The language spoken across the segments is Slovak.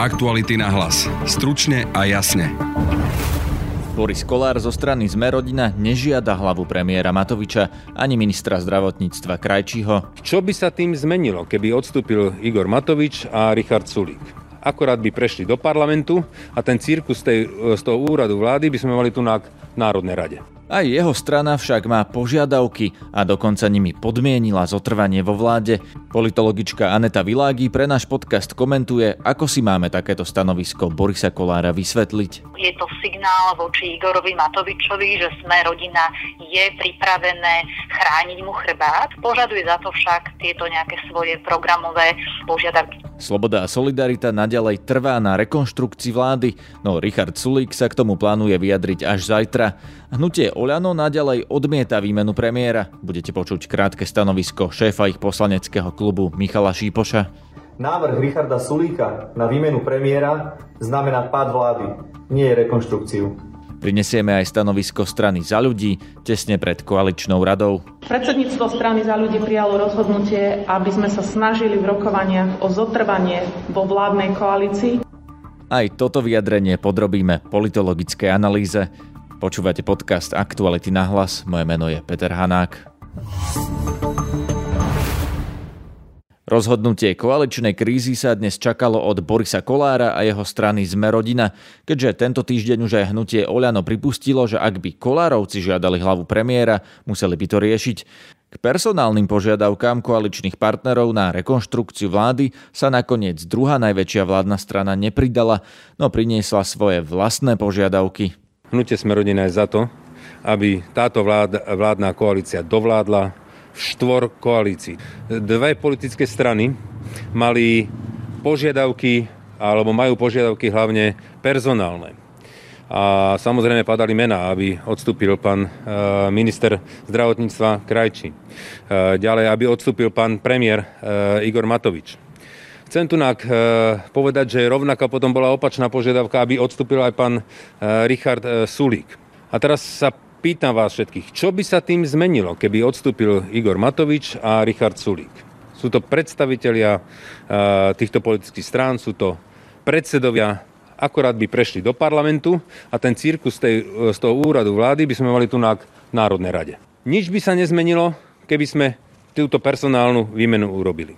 Aktuality na hlas. Stručne a jasne. Boris Kolár zo strany Zmerodina nežiada hlavu premiéra Matoviča ani ministra zdravotníctva Krajčího. Čo by sa tým zmenilo, keby odstúpil Igor Matovič a Richard Sulík? Akorát by prešli do parlamentu a ten cirkus tej, z toho úradu vlády by sme mali tu na Národnej rade. Aj jeho strana však má požiadavky a dokonca nimi podmienila zotrvanie vo vláde. Politologička Aneta Világi pre náš podcast komentuje, ako si máme takéto stanovisko Borisa Kolára vysvetliť. Je to signál voči Igorovi Matovičovi, že sme rodina je pripravené chrániť mu chrbát. Požaduje za to však tieto nejaké svoje programové požiadavky. Sloboda a solidarita naďalej trvá na rekonštrukcii vlády, no Richard Sulík sa k tomu plánuje vyjadriť až zajtra. Hnutie Oľano naďalej odmieta výmenu premiéra. Budete počuť krátke stanovisko šéfa ich poslaneckého klubu Michala Šípoša. Návrh Richarda Sulíka na výmenu premiéra znamená pád vlády, nie rekonštrukciu. Prinesieme aj stanovisko strany za ľudí tesne pred koaličnou radou. Predsedníctvo strany za ľudí prijalo rozhodnutie, aby sme sa snažili v rokovaniach o zotrvanie vo vládnej koalícii. Aj toto vyjadrenie podrobíme politologickej analýze. Počúvate podcast Aktuality na hlas. Moje meno je Peter Hanák. Rozhodnutie koaličnej krízy sa dnes čakalo od Borisa Kolára a jeho strany Sme rodina, keďže tento týždeň už aj hnutie Oľano pripustilo, že ak by Kolárovci žiadali hlavu premiéra, museli by to riešiť. K personálnym požiadavkám koaličných partnerov na rekonštrukciu vlády sa nakoniec druhá najväčšia vládna strana nepridala, no priniesla svoje vlastné požiadavky. Hnutie sme rodina je za to, aby táto vlád, vládna koalícia dovládla štvor koalícii. Dve politické strany mali požiadavky, alebo majú požiadavky hlavne personálne. A samozrejme padali mená, aby odstúpil pán e, minister zdravotníctva Krajčí. E, ďalej, aby odstúpil pán premiér e, Igor Matovič. Chcem tu nak povedať, že rovnako potom bola opačná požiadavka, aby odstúpil aj pán Richard Sulík. A teraz sa pýtam vás všetkých, čo by sa tým zmenilo, keby odstúpil Igor Matovič a Richard Sulík? Sú to predstavitelia týchto politických strán, sú to predsedovia, akorát by prešli do parlamentu a ten cirkus tej, z toho úradu vlády by sme mali tu na Národnej rade. Nič by sa nezmenilo, keby sme túto personálnu výmenu urobili.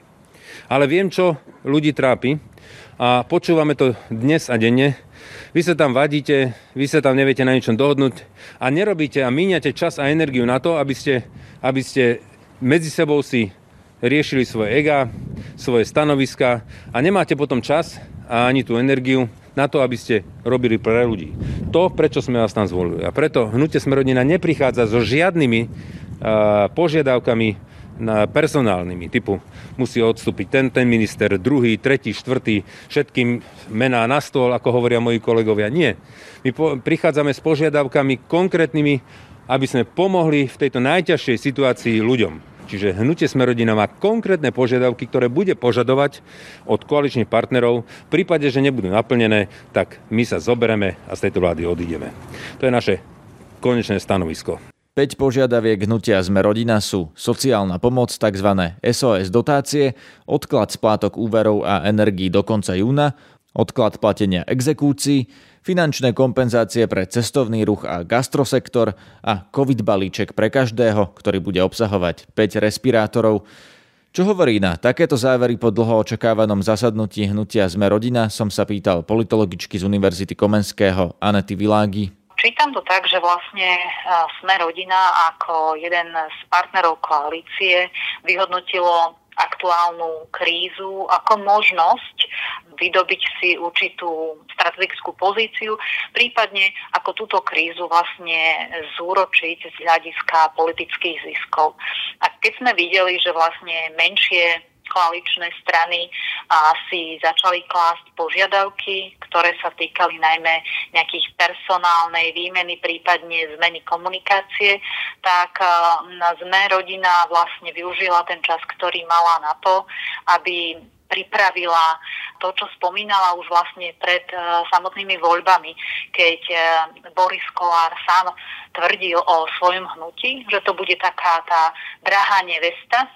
Ale viem, čo ľudí trápi a počúvame to dnes a denne. Vy sa tam vadíte, vy sa tam neviete na ničom dohodnúť a nerobíte a míňate čas a energiu na to, aby ste, aby ste medzi sebou si riešili svoje ega, svoje stanoviska a nemáte potom čas a ani tú energiu na to, aby ste robili pre ľudí. To, prečo sme vás tam zvolili. A preto hnutie Smerodina neprichádza so žiadnymi uh, požiadavkami na personálnymi, typu musí odstúpiť ten, ten minister, druhý, tretí, štvrtý, všetkým mená na stôl, ako hovoria moji kolegovia. Nie. My po, prichádzame s požiadavkami konkrétnymi, aby sme pomohli v tejto najťažšej situácii ľuďom. Čiže hnutie Smerodina má konkrétne požiadavky, ktoré bude požadovať od koaličných partnerov. V prípade, že nebudú naplnené, tak my sa zobereme a z tejto vlády odídeme. To je naše konečné stanovisko. 5 požiadaviek hnutia Sme rodina sú sociálna pomoc, tzv. SOS dotácie, odklad splátok úverov a energií do konca júna, odklad platenia exekúcií, finančné kompenzácie pre cestovný ruch a gastrosektor a COVID balíček pre každého, ktorý bude obsahovať 5 respirátorov. Čo hovorí na takéto závery po dlho očakávanom zasadnutí hnutia Sme rodina, som sa pýtal politologičky z Univerzity Komenského Anety Világi. Čítam to tak, že vlastne Sme rodina ako jeden z partnerov koalície vyhodnotilo aktuálnu krízu ako možnosť vydobiť si určitú strategickú pozíciu, prípadne ako túto krízu vlastne zúročiť z hľadiska politických ziskov. A keď sme videli, že vlastne menšie koaličné strany si začali klásť požiadavky, ktoré sa týkali najmä nejakých personálnej výmeny, prípadne zmeny komunikácie, tak sme rodina vlastne využila ten čas, ktorý mala na to, aby pripravila to, čo spomínala už vlastne pred uh, samotnými voľbami, keď uh, Boris Kolár sám tvrdil o svojom hnutí, že to bude taká tá drahá nevesta,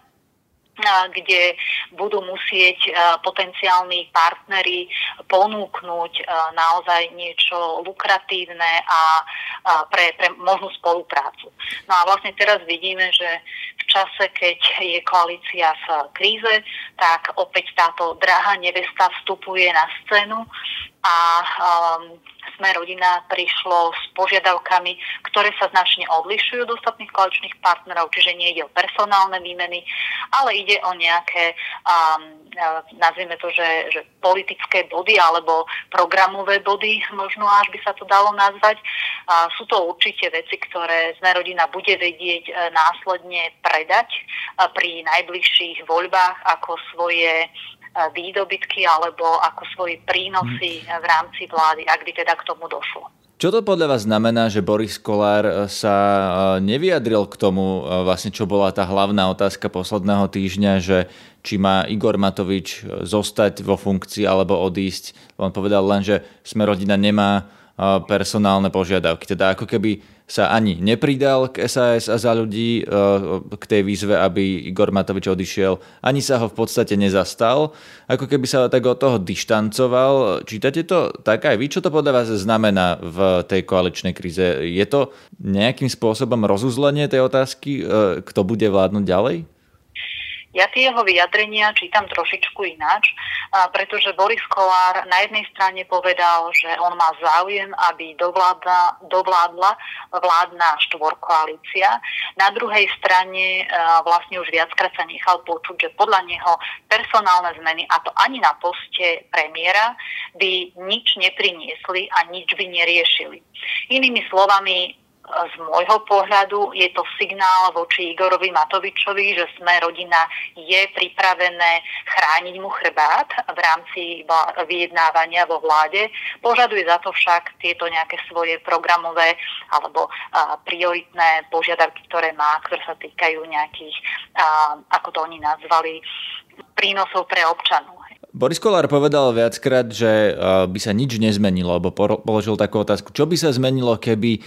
kde budú musieť potenciálni partnery ponúknuť naozaj niečo lukratívne a pre, pre možnú spoluprácu. No a vlastne teraz vidíme, že v čase, keď je koalícia v kríze, tak opäť táto drahá nevesta vstupuje na scénu a um, sme rodina prišlo s požiadavkami, ktoré sa značne odlišujú od ostatných koaličných partnerov, čiže nie ide o personálne výmeny, ale ide o nejaké, um, nazvime to, že, že politické body alebo programové body, možno až by sa to dalo nazvať. A sú to určite veci, ktoré sme rodina bude vedieť e, následne predať e, pri najbližších voľbách ako svoje výdobytky alebo ako svoje prínosy v rámci vlády, ak by teda k tomu došlo. Čo to podľa vás znamená, že Boris Kolár e, sa e, nevyjadril k tomu, e, vlastne čo bola tá hlavná otázka posledného týždňa, že či má Igor Matovič zostať vo funkcii alebo odísť. On povedal len, že sme rodina nemá personálne požiadavky. Teda ako keby sa ani nepridal k SAS a za ľudí e, k tej výzve, aby Igor Matovič odišiel, ani sa ho v podstate nezastal, ako keby sa tak od toho dištancoval. Čítate to tak aj vy? Čo to podľa vás znamená v tej koaličnej kríze? Je to nejakým spôsobom rozuzlenie tej otázky, e, kto bude vládnuť ďalej? Ja tie jeho vyjadrenia čítam trošičku ináč, pretože Boris Kolár na jednej strane povedal, že on má záujem, aby dovládla, dovládla vládna štvorkoalícia. Na druhej strane vlastne už viackrát sa nechal počuť, že podľa neho personálne zmeny, a to ani na poste premiéra, by nič nepriniesli a nič by neriešili. Inými slovami, z môjho pohľadu je to signál voči Igorovi Matovičovi, že sme rodina je pripravené chrániť mu chrbát v rámci vyjednávania vo vláde. Požaduje za to však tieto nejaké svoje programové alebo prioritné požiadavky, ktoré má, ktoré sa týkajú nejakých, ako to oni nazvali, prínosov pre občanov. Boris Kolár povedal viackrát, že by sa nič nezmenilo, alebo položil takú otázku, čo by sa zmenilo, keby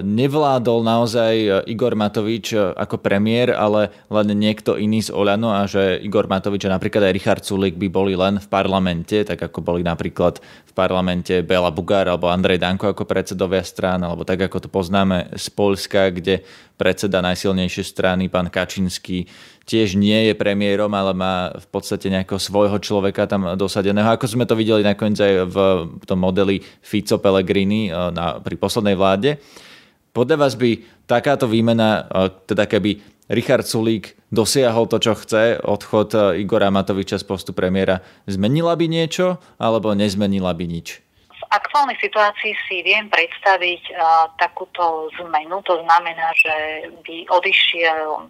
nevládol naozaj Igor Matovič ako premiér, ale len niekto iný z Oľano a že Igor Matovič a napríklad aj Richard Sulik by boli len v parlamente, tak ako boli napríklad v parlamente Bela Bugár alebo Andrej Danko ako predsedovia strán, alebo tak ako to poznáme z Polska, kde predseda najsilnejšej strany, pán Kačinský, tiež nie je premiérom, ale má v podstate nejakého svojho človeka tam dosadeného. Ako sme to videli nakoniec aj v tom modeli Fico Pellegrini eh, na, pri poslednej vláde. Podľa vás by takáto výmena, eh, teda keby Richard Sulík dosiahol to, čo chce, odchod eh, Igora Matoviča z postu premiéra, zmenila by niečo alebo nezmenila by nič? V aktuálnej situácii si viem predstaviť uh, takúto zmenu. To znamená, že by odišiel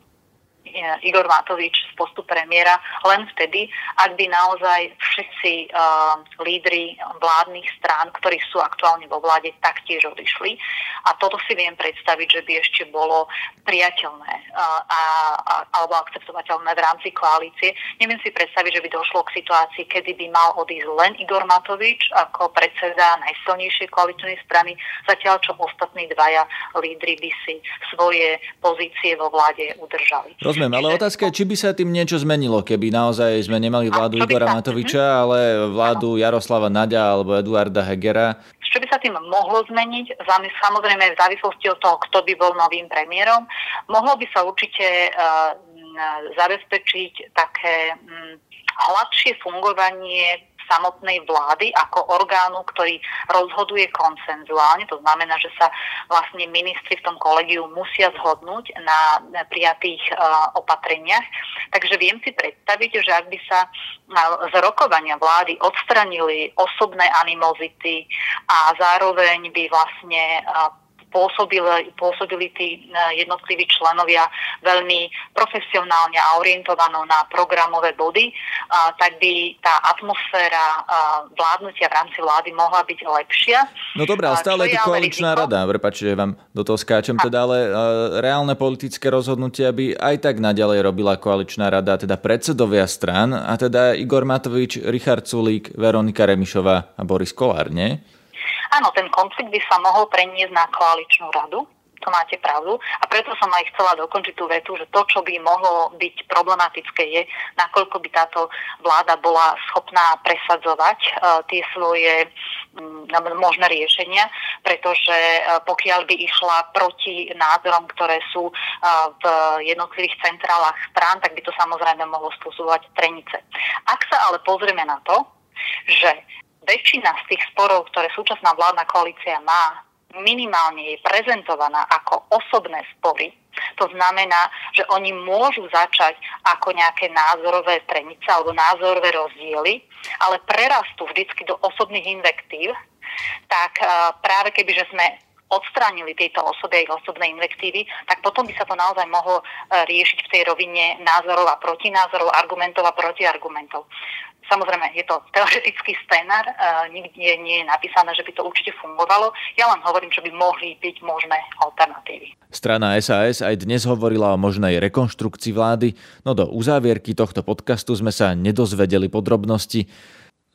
Igor Matovič z postu premiéra len vtedy, ak by naozaj všetci uh, lídry vládnych strán, ktorí sú aktuálne vo vláde, taktiež odišli. A toto si viem predstaviť, že by ešte bolo priateľné uh, a, a, alebo akceptovateľné v rámci koalície. Neviem si predstaviť, že by došlo k situácii, kedy by mal odísť len Igor Matovič ako predseda najsilnejšej koaličnej strany, zatiaľ čo ostatní dvaja lídry by si svoje pozície vo vláde udržali. Rozumiem, ale otázka je, či by sa tým niečo zmenilo, keby naozaj sme nemali vládu Igora Matoviča, ale vládu Jaroslava Naďa alebo Eduarda Hegera. Čo by sa tým mohlo zmeniť? Samozrejme v závislosti od toho, kto by bol novým premiérom. Mohlo by sa určite uh, zabezpečiť také hladšie fungovanie samotnej vlády ako orgánu, ktorý rozhoduje konsenzuálne. To znamená, že sa vlastne ministri v tom kolegiu musia zhodnúť na prijatých uh, opatreniach. Takže viem si predstaviť, že ak by sa z rokovania vlády odstranili osobné animozity a zároveň by vlastne uh, pôsobili, pôsobili tí e, jednotliví členovia veľmi profesionálne a orientovanou na programové body, tak by tá atmosféra vládnutia v rámci vlády mohla byť lepšia. No dobré, ale stále je to koaličná riziko? rada, prepáčte, že vám do toho skáčem, teda, ale e, reálne politické rozhodnutia by aj tak naďalej robila koaličná rada, teda predsedovia strán, a teda Igor Matovič, Richard Sulík, Veronika Remišová a Boris Kolár, nie? Áno, ten konflikt by sa mohol preniesť na koaličnú radu. To máte pravdu. A preto som aj chcela dokončiť tú vetu, že to, čo by mohlo byť problematické, je, nakoľko by táto vláda bola schopná presadzovať uh, tie svoje um, možné riešenia, pretože uh, pokiaľ by išla proti názorom, ktoré sú uh, v jednotlivých centrálach strán, tak by to samozrejme mohlo spôsobovať trenice. Ak sa ale pozrieme na to, že väčšina z tých sporov, ktoré súčasná vládna koalícia má, minimálne je prezentovaná ako osobné spory, to znamená, že oni môžu začať ako nejaké názorové trenice alebo názorové rozdiely, ale prerastú vždycky do osobných invektív, tak práve keby, že sme odstránili tieto osoby a ich osobné invektívy, tak potom by sa to naozaj mohlo e, riešiť v tej rovine názorov a protinázorov, argumentov a protiargumentov. Samozrejme, je to teoretický scénar, e, nikde nie je napísané, že by to určite fungovalo. Ja len hovorím, že by mohli byť možné alternatívy. Strana SAS aj dnes hovorila o možnej rekonštrukcii vlády, no do uzávierky tohto podcastu sme sa nedozvedeli podrobnosti.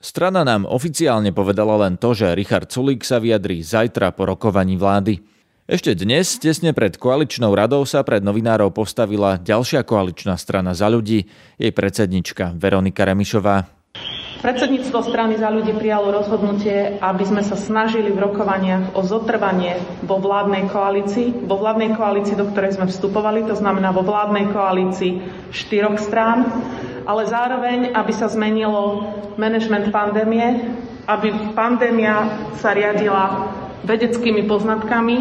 Strana nám oficiálne povedala len to, že Richard Sulík sa vyjadrí zajtra po rokovaní vlády. Ešte dnes, tesne pred koaličnou radou, sa pred novinárov postavila ďalšia koaličná strana za ľudí, jej predsednička Veronika Remišová. Predsedníctvo strany za ľudí prijalo rozhodnutie, aby sme sa snažili v rokovaniach o zotrvanie vo vládnej koalícii, vo vládnej koalícii, do ktorej sme vstupovali, to znamená vo vládnej koalícii štyroch strán, ale zároveň, aby sa zmenilo management pandémie, aby pandémia sa riadila vedeckými poznatkami,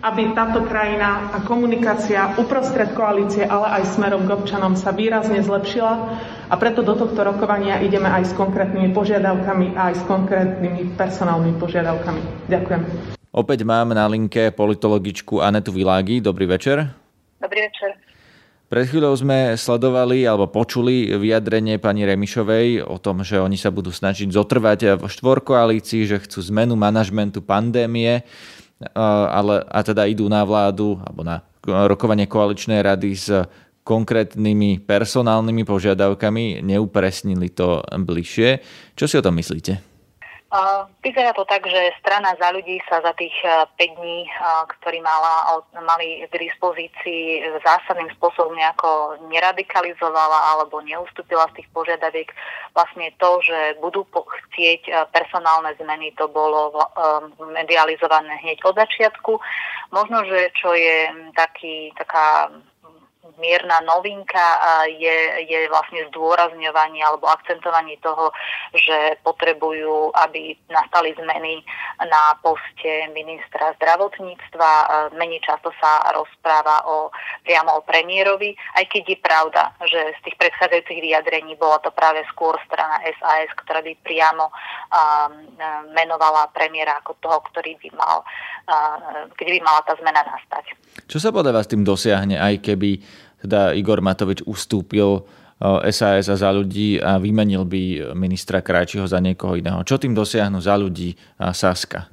aby táto krajina a komunikácia uprostred koalície, ale aj smerom k občanom sa výrazne zlepšila a preto do tohto rokovania ideme aj s konkrétnymi požiadavkami a aj s konkrétnymi personálnymi požiadavkami. Ďakujem. Opäť mám na linke politologičku Anetu Világi. Dobrý večer. Dobrý večer. Pred chvíľou sme sledovali alebo počuli vyjadrenie pani Remišovej o tom, že oni sa budú snažiť zotrvať v štvorkoalícii, že chcú zmenu manažmentu pandémie ale, a teda idú na vládu alebo na rokovanie koaličnej rady s konkrétnymi personálnymi požiadavkami, neupresnili to bližšie. Čo si o tom myslíte? Vyzerá to tak, že strana za ľudí sa za tých 5 dní, ktorí mala, mali k dispozícii zásadným spôsobom nejako neradikalizovala alebo neustúpila z tých požiadaviek. Vlastne to, že budú chcieť personálne zmeny, to bolo medializované hneď od začiatku. Možno, že čo je taký, taká mierna novinka je, je vlastne zdôrazňovanie alebo akcentovanie toho, že potrebujú, aby nastali zmeny na poste ministra zdravotníctva. Menej často sa rozpráva o, priamo o premiérovi, aj keď je pravda, že z tých predchádzajúcich vyjadrení bola to práve skôr strana SAS, ktorá by priamo um, menovala premiéra ako toho, ktorý by mal, uh, keď by mala tá zmena nastať. Čo sa podľa vás tým dosiahne, aj keby teda Igor Matovič ustúpil SAS a za ľudí a vymenil by ministra Krajčího za niekoho iného. Čo tým dosiahnu za ľudí Saska?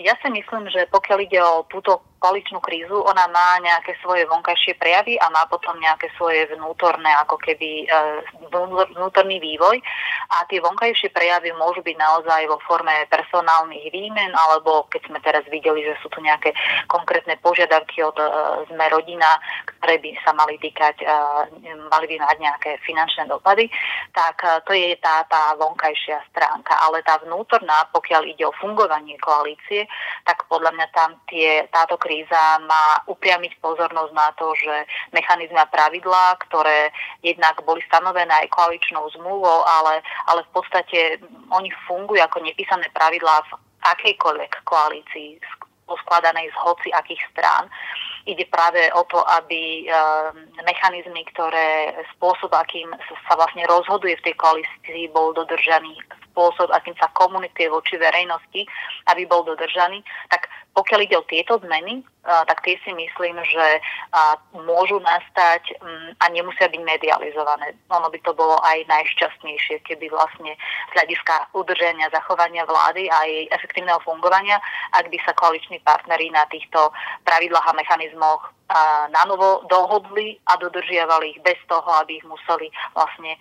Ja si myslím, že pokiaľ ide o túto koaličnú krízu, ona má nejaké svoje vonkajšie prejavy a má potom nejaké svoje vnútorné, ako keby e, vnútorný vývoj. A tie vonkajšie prejavy môžu byť naozaj vo forme personálnych výmen, alebo keď sme teraz videli, že sú tu nejaké konkrétne požiadavky od e, sme rodina, ktoré by sa mali týkať, e, mali by mať nejaké finančné dopady, tak to je tá, tá vonkajšia stránka. Ale tá vnútorná, pokiaľ ide o fungovanie koalície, tak podľa mňa tam tie, táto kríza kríza má upriamiť pozornosť na to, že mechanizmy a pravidlá, ktoré jednak boli stanovené aj koaličnou zmluvou, ale, ale v podstate oni fungujú ako nepísané pravidlá v akejkoľvek koalícii poskladanej z hoci akých strán. Ide práve o to, aby mechanizmy, ktoré spôsob, akým sa vlastne rozhoduje v tej koalícii, bol dodržaný spôsob, akým sa komunikuje voči verejnosti, aby bol dodržaný, tak pokiaľ ide o tieto zmeny, tak tie si myslím, že môžu nastať mm, a nemusia byť medializované. Ono by to bolo aj najšťastnejšie, keby vlastne z hľadiska udržania, zachovania vlády a jej efektívneho fungovania, ak by sa koaliční partnery na týchto pravidlách a mechanizmoch na novo dohodli a dodržiavali ich bez toho, aby ich museli vlastne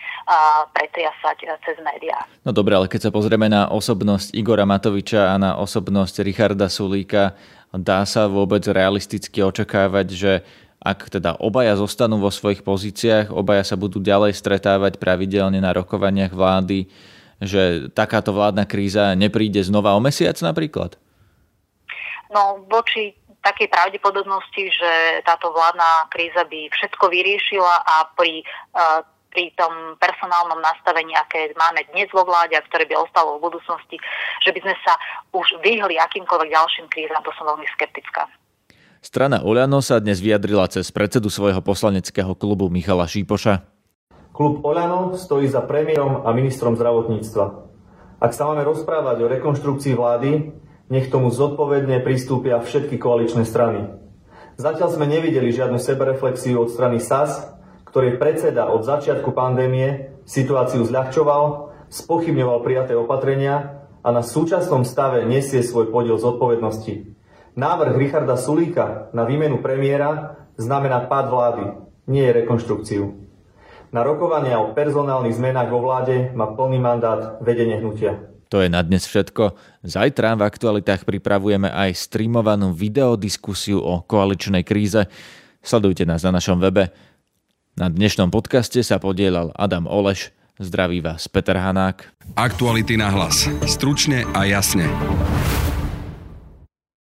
pretriasať cez médiá. No dobre, ale keď sa pozrieme na osobnosť Igora Matoviča a na osobnosť Richarda Sulíka. Dá sa vôbec realisticky očakávať, že ak teda obaja zostanú vo svojich pozíciách, obaja sa budú ďalej stretávať pravidelne na rokovaniach vlády, že takáto vládna kríza nepríde znova o mesiac napríklad? No, voči takej pravdepodobnosti, že táto vládna kríza by všetko vyriešila a pri uh, pri tom personálnom nastavení, aké máme dnes vo vláde a ktoré by ostalo v budúcnosti, že by sme sa už vyhli akýmkoľvek ďalším krízam, to som veľmi skeptická. Strana Oľano sa dnes vyjadrila cez predsedu svojho poslaneckého klubu Michala Šípoša. Klub Oľano stojí za premiérom a ministrom zdravotníctva. Ak sa máme rozprávať o rekonštrukcii vlády, nech tomu zodpovedne pristúpia všetky koaličné strany. Zatiaľ sme nevideli žiadnu sebereflexiu od strany SAS, ktorý predseda od začiatku pandémie situáciu zľahčoval, spochybňoval prijaté opatrenia a na súčasnom stave nesie svoj podiel zodpovednosti. Návrh Richarda Sulíka na výmenu premiéra znamená pád vlády, nie je rekonštrukciu. Na rokovania o personálnych zmenách vo vláde má plný mandát vedenie hnutia. To je na dnes všetko. Zajtra v aktualitách pripravujeme aj streamovanú videodiskusiu o koaličnej kríze. Sledujte nás na našom webe. Na dnešnom podcaste sa podielal Adam Oleš. Zdraví vás Peter Hanák. Aktuality na hlas. Stručne a jasne.